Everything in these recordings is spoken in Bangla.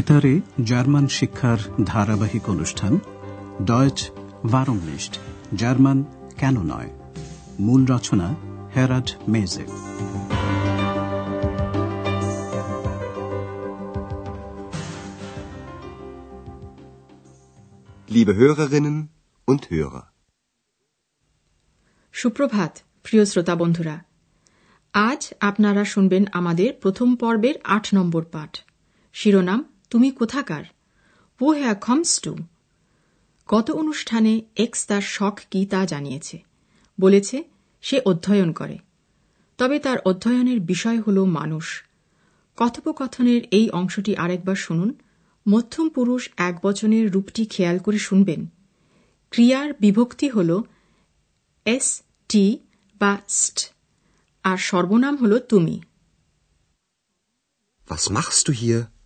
বেতারে জার্মান শিক্ষার ধারাবাহিক অনুষ্ঠান ডয়েচ ভারমনিস্ট জার্মান কেন নয়? মূল রচনা হেরাড মেজে Liebe Hörerinnen und Hörer. সুপ্রভাত প্রিয় শ্রোতা বন্ধুরা। আজ আপনারা শুনবেন আমাদের প্রথম পর্বের আট নম্বর পাঠ। শিরোনাম তুমি কোথাকার? ও হ্যা খমস টু। গত অনুষ্ঠানে এক্স তার শখ কি তা জানিয়েছে। বলেছে, সে অধ্যয়ন করে। তবে তার অধ্যয়নের বিষয় হল মানুষ। কথোপকথনের এই অংশটি আরেকবার শুনুন। মধ্যম পুরুষ এক বচনের রূপটি খেয়াল করে শুনবেন। ক্রিয়ার বিভক্তি হল এস, টি বা স্ট, আর সর্বনাম হল তুমি। Was machst du hier?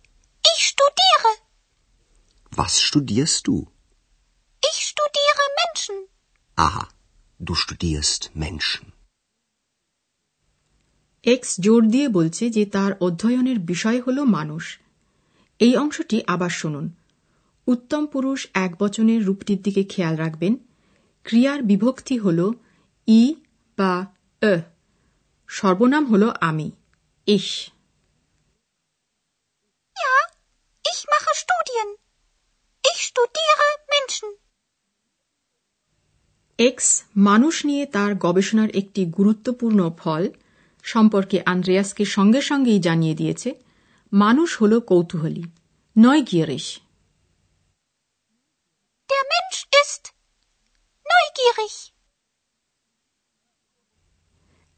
Was studierst du? Ich studiere Menschen. Aha, du studierst Menschen. X জোর দিয়ে বলছে যে তার অধ্যয়নের বিষয় হল মানুষ এই অংশটি আবার শুনুন উত্তম পুরুষ এক বচনের রূপটির দিকে খেয়াল রাখবেন ক্রিয়ার বিভক্তি হল ই বা অ সর্বনাম হল আমি ইস Ja, ich mache Studien. Studiere Menschen. X মানুষ নিয়ে তার গবেষণার একটি গুরুত্বপূর্ণ ফল সম্পর্কে আন্দ্রেয়াসকে সঙ্গে সঙ্গেই জানিয়ে দিয়েছে মানুষ হল কৌতূহলী নয় গিয়ারিস.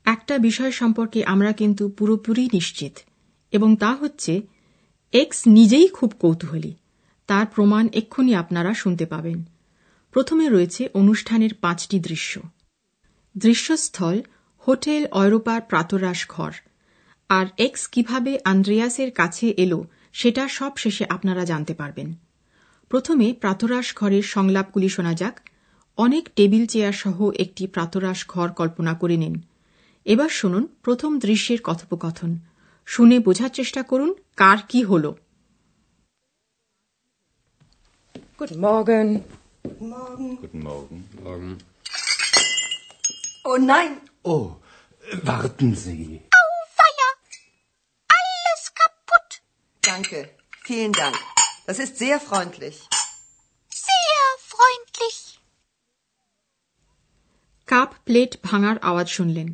একটা বিষয় সম্পর্কে আমরা কিন্তু পুরোপুরি নিশ্চিত এবং তা হচ্ছে এক্স নিজেই খুব কৌতূহলী তার প্রমাণ এক্ষুনি আপনারা শুনতে পাবেন। প্রথমে রয়েছে অনুষ্ঠানের পাঁচটি দৃশ্য। দৃশ্যস্থল, হোটেল অয়রোপার প্রাতরাস ঘর। আর এক্স কীভাবে আন্দ্রেয়াসের কাছে এলো, সেটা সব শেষে আপনারা জানতে পারবেন। প্রথমে প্রাতরাস ঘরের সংলাপগুলি শোনা যাক। অনেক টেবিল চেয়ার সহ একটি প্রাতরাস ঘর কল্পনা করে নিন। এবার শুনুন প্রথম দৃশ্যের কথোপকথন। শুনে বোঝার চেষ্টা করুন কার কি হল। Guten Morgen. Guten Morgen. Morgen. Oh nein, Oh, warten Sie. Feier. Alles kaputt. danke. Vielen Dank. Das ist sehr freundlich. Sehr freundlich. Cup plate ভাঙার আওয়াজ শুনলেন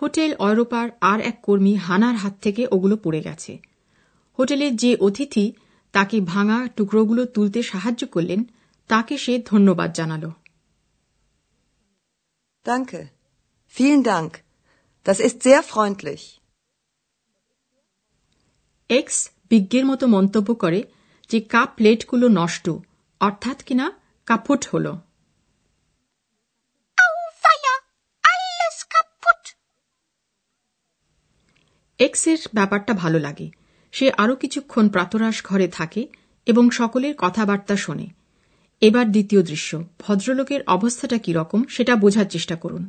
হোটেল অয়রোপার আর এক কর্মী হানার হাত থেকে ওগুলো পড়ে গেছে হোটেলের যে অতিথি তাকে ভাঙা টুকরোগুলো তুলতে সাহায্য করলেন তাকে সে ধন্যবাদ জানাল Danke. Vielen Dank. Das ist sehr freundlich. X বিজ্ঞের মতো মন্তব্য করে যে কাপ প্লেটগুলো নষ্ট অর্থাৎ কিনা কাপুট হল Feier. Alles kaputt. এক্সের ব্যাপারটা ভালো লাগে সে আরও কিছুক্ষণ প্রাতরাস ঘরে থাকে এবং সকলের কথাবার্তা শোনে এবার দ্বিতীয় দৃশ্য ভদ্রলোকের অবস্থাটা কি রকম সেটা বোঝার চেষ্টা করুন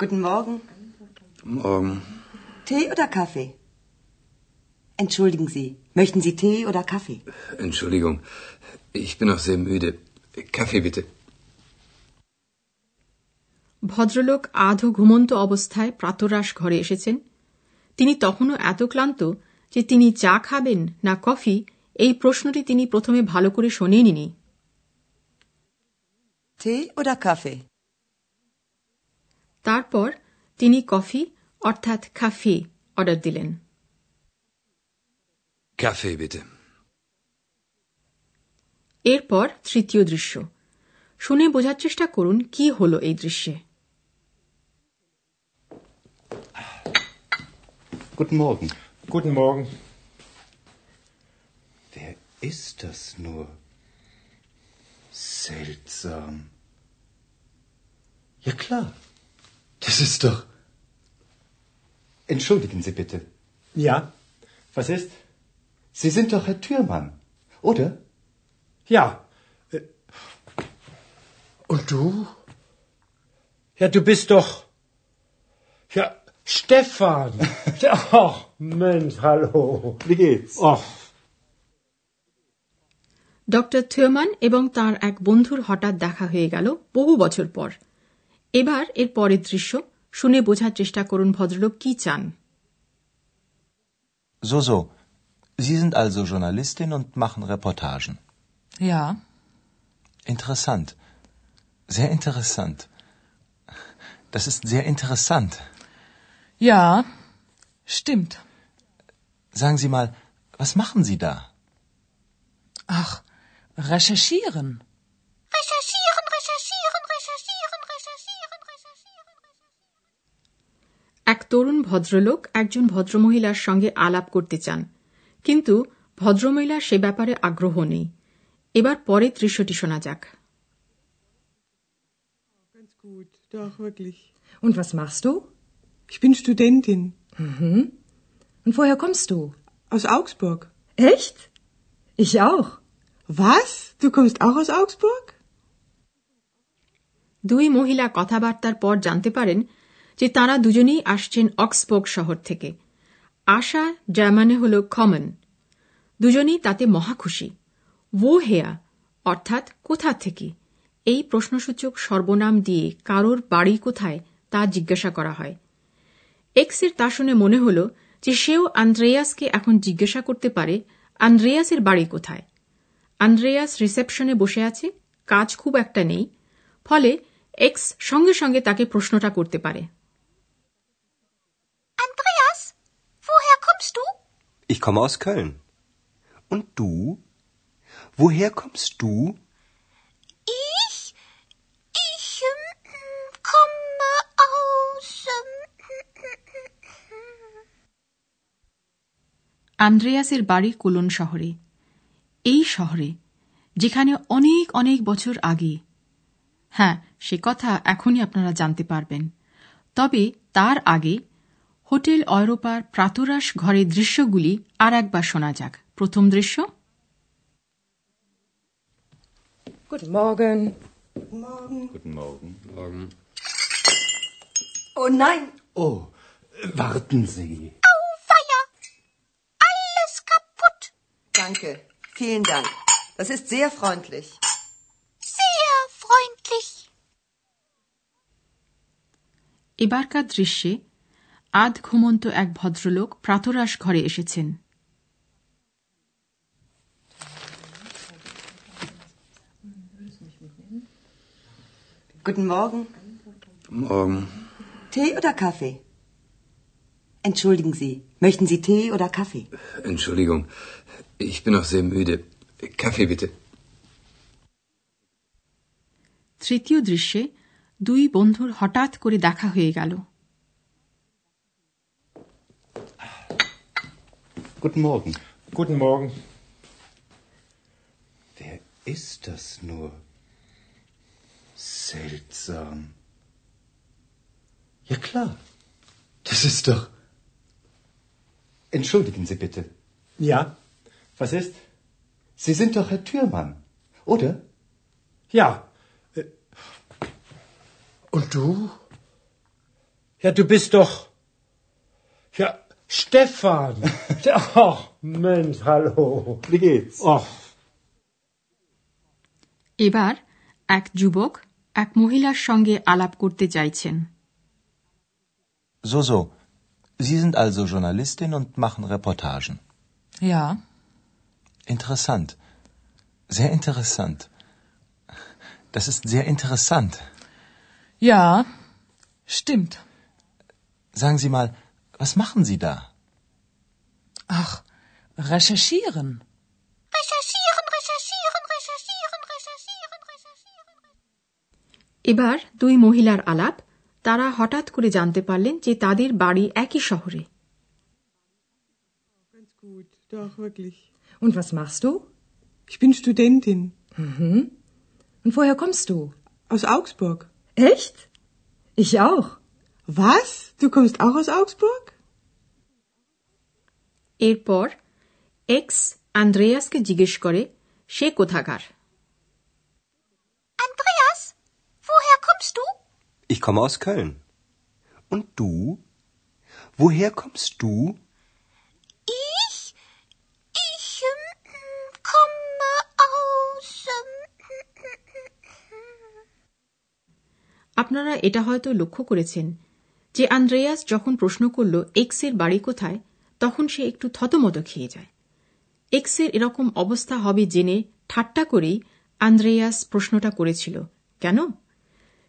Guten Morgen. Morgen. Tee oder Kaffee? Entschuldigen Sie, möchten Sie Tee oder Kaffee? Entschuldigung, ich bin noch sehr müde. Kaffee bitte. ভদ্রলোক আধো ঘুমন্ত অবস্থায় প্রাতরাস ঘরে এসেছেন। তিনি তখনও এত ক্লান্ত যে তিনি চা খাবেন না কফি এই প্রশ্নটি তিনি প্রথমে ভালো করে শোনেননি? তারপর তিনি কফি অর্থাৎ কাফি অর্ডার দিলেন. এরপর তৃতীয় দৃশ্য। শুনে বোঝার চেষ্টা করুন কি হল এই দৃশ্যে। Guten Morgen. Guten Morgen. Wer ist das nur? Seltsam. Ja klar. Das ist doch. Entschuldigen Sie bitte. Ja, was ist? Sie sind doch Herr Thürmann, oder? Ja. Äh, Und du? Ja, du bist doch. Ja, Stefan. Ach, Mensch, hallo. Wie geht's? Ach, doctor Theoman এবং তার এক বন্ধুর হঠাৎ দেখা হয়ে গেল বহু বছর পর এবার এর পরের দৃশ্য শুনে বোঝার চেষ্টা করুন ভদ্রলোক কি চান So, so. Sie sind also Journalistin und machen Reportagen. Ja, Interessant. Sehr interessant. Das ist sehr interessant. Ja, stimmt. Sagen Sie mal, was machen Sie da? Ach, recherchieren. Recherchieren, recherchieren, recherchieren, recherchieren, recherchieren. এক তরুণ ভদ্রলোক একজন ভদ্রমহিলার সঙ্গে আলাপ করতে চান কিন্তু ভদ্রমহিলার সে ব্যাপারে আগ্রহ নেই এবার পরের দৃশ্যটি শোনা যাক Ganz gut, doch, wirklich. Und was machst du? Ich bin Studentin Mhm. Und woher kommst du? aus Augsburg. Echt? Ich auch. Was? Du kommst auch aus Augsburg? দুই মহিলা কথাবার্তার পর জানতে পারেন যে তারা দুজনেই আসছেন অক্সবোর্গ শহর থেকে আশা জার্মানে হল কমন দুজনেই তাতে মহা খুশি ও হেয়া অর্থাৎ কোথা থেকে এই প্রশ্নসূচক সর্বনাম দিয়ে কারোর বাড়ি কোথায় তা জিজ্ঞাসা করা হয় এক্সের তা শুনে মনে হল যে সেও আন্দ্রেয়াসকে এখন জিজ্ঞাসা করতে পারে আন্দ্রেয়াসের বাড়ি কোথায় আন্দ্রেয়াস রিসেপশনে বসে আছে কাজ খুব একটা নেই ফলে এক্স সঙ্গে সঙ্গে তাকে প্রশ্নটা করতে পারে Andreas, woher kommst du? Ich komme aus Köln. Und du? Woher kommst du? Ich? Ich ähm, komme aus. Ähm, আন্দ্রেয়াসের বাড়ি কোলন শহরে এই শহরে যেখানে অনেক অনেক বছর আগে হ্যাঁ সে কথা এখনই আপনারা জানতে পারবেন তবে তার আগে হোটেল অয়রোপার প্রাতরাস ঘরের দৃশ্যগুলি আর একবার শোনা যাক প্রথম দৃশ্য Guten Morgen. Guten Morgen. Morgen. Oh nein, oh, warten Sie. danke. Vielen Dank. Das ist sehr freundlich. Sehr freundlich! এবারকার দৃশ্যে আধ ঘুমন্ত এক ভদ্রলোক প্রাতরাস ঘরে এসেছেন Guten Morgen. Morgen. Tee oder Kaffee? Entschuldigen Sie, möchten Sie Tee oder Kaffee? Entschuldigung. Ich bin noch sehr müde. Kaffee bitte. তৃতীয় দৃশ্যে দুই বন্ধুর হঠাৎ করে দেখা হয়ে গেল Guten Morgen. Guten Morgen. Wer ist das nur? Seltsam. Ja klar. Das ist doch. Entschuldigen Sie bitte. Ja, was ist? Sie sind doch Herr Türmann, oder? Ja. Äh, Und du? Ja, du bist doch. Ja, Stefan. Ach, Mensch, hallo. Wie geht's? Ach, এবার এক যুবক এক মহিলার সঙ্গে আলাপ করতে চাইছেন So, so. Sie sind also Journalistin und machen Reportagen. Ja, Interessant. Sehr interessant. Das ist sehr interessant. ja, stimmt. Sagen Sie mal, was machen Sie da? Ach, recherchieren. Recherchieren, recherchieren, recherchieren, recherchieren, recherchieren. এবার দুই মহিলার আলাপ তারা হঠাৎ করে জানতে পারলেন যে তাদের বাড়ি একই শহরে Ganz gut, doch, wirklich. Und was machst du? Ich bin Studentin Und woher kommst du? aus Augsburg. Echt? Ich auch. Was? Du kommst auch aus Augsburg? এরপর এক্স আন্দ্রেয়াসকে জিজ্ঞেস করে সে কোথাকার Andreas, woher kommst du? Ich komme aus Köln. Und du? Woher kommst du? Ich? Ich ähm, komme aus. ähm, আপনারা এটা হয়তো লক্ষ্য করেছেন যে আন্দ্রেয়াস যখন প্রশ্ন করল এক্সের বাড়ি কোথায় তখন সে একটু থতমত খেয়ে যায় এক্সের এরকম অবস্থা হবে জেনে ঠাট্টা করেই আন্দ্রেয়াস প্রশ্নটা করেছিল কেন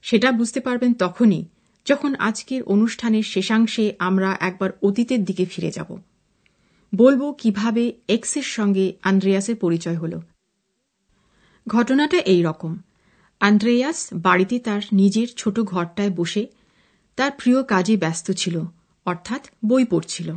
সেটা বুঝতে পারবেন তখনই, যখন আজকের অনুষ্ঠানের শেষাংশে আমরা একবার অতীতের দিকে ফিরে যাব। বলব কীভাবে এক্সের সঙ্গে আন্দ্রেয়াসের পরিচয় হল। ঘটনাটা এই রকম। আন্দ্রেয়াস বাড়িতে তার নিজের ছোট ঘরটায় বসে তার প্রিয় কাজে ব্যস্ত ছিল, অর্থাৎ বই পড়ছিল।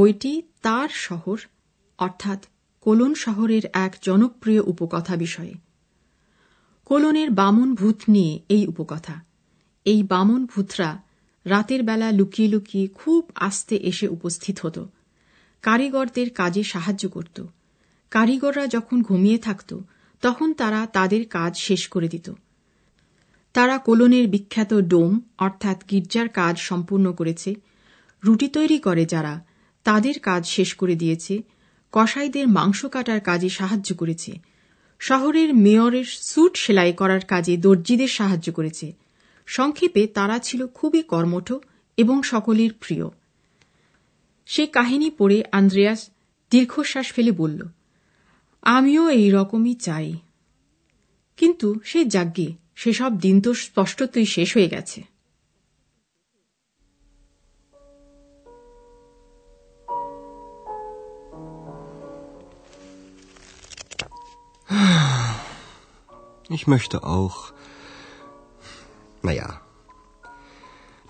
বইটি তার শহর, অর্থাৎ কোলন শহরের এক জনপ্রিয় উপকথা বিষয়ে। কোলনের বামন ভূত নিয়ে এই উপকথা। এই বামন ভূতরা রাতের বেলা লুকিয়ে লুকিয়ে খুব আস্তে এসে উপস্থিত হতো। কারিগরদের কাজে সাহায্য করত। কারিগররা যখন ঘুমিয়ে থাকত, তখন তারা তাদের কাজ শেষ করে দিত। তারা কোলনের বিখ্যাত ডোম, অর্থাৎ গির্জার কাজ সম্পূর্ণ করেছে। রুটি তৈরি করে যারা তাদের কাজ শেষ করে দিয়েছে, কসাইদের মাংস কাটার কাজে সাহায্য করেছে, শহরের মেয়রের স্যুট সেলাই করার কাজে দর্জিদের সাহায্য করেছে, সংক্ষেপে তারা ছিল খুবই কর্মঠ এবং সকলের প্রিয়। সে কাহিনী পড়ে আন্দ্রেয়াস দীর্ঘশ্বাস ফেলে বলল, আমিও এই রকমই চাই। কিন্তু সে যাজ্ঞে, সেসব দিন তো স্পষ্টতই শেষ হয়ে গেছে। Ich möchte auch. Naja,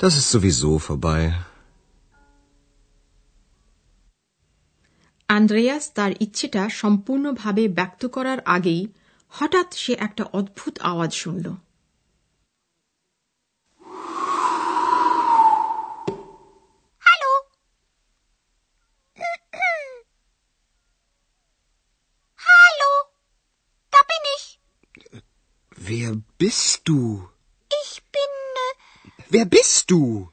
das ist sowieso vorbei. Andreas তার ইচ্ছেটা সম্পূর্ণভাবে ব্যক্ত করার আগেই হঠাৎ সে একটা অদ্ভুত আওয়াজ শুনল Hallo? Hallo? Da bin ich. Wer bist du? Ich bin. Äh, Wer bist du?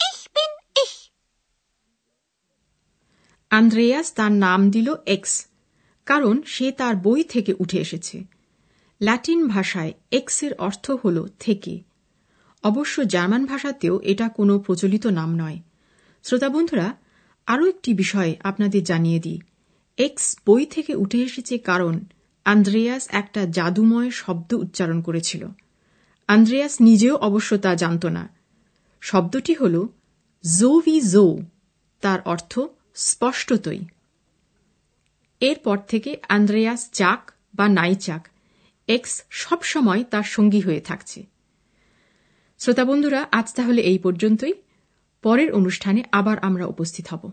ich bin ich. Andreas তার নাম দিল এক্স কারণ সে তার বই থেকে উঠে এসেছে ল্যাটিন ভাষায় এক্সের অর্থ হল থেকে অবশ্য জার্মান ভাষাতেও এটা কোনো প্রচলিত নাম নয় শ্রোতা বন্ধুরা আরও একটি বিষয় আপনাদের জানিয়ে দিই এক্স বই থেকে উঠে এসেছে কারণ আন্দ্রেয়াস একটা জাদুময় শব্দ উচ্চারণ করেছিল। আন্দ্রেয়াস নিজেও অবশ্য তা জানত না। শব্দটি হল জো ভি জো তার অর্থ স্পষ্টতই এরপর থেকে আন্দ্রেয়াস চাক বা নাই চাক, এক্স সবসময় তার সঙ্গী হয়ে থাকছে। শ্রোতা বন্ধুরা আজ তাহলে এই পর্যন্তই। পরের অনুষ্ঠানে আবার আমরা উপস্থিত হব।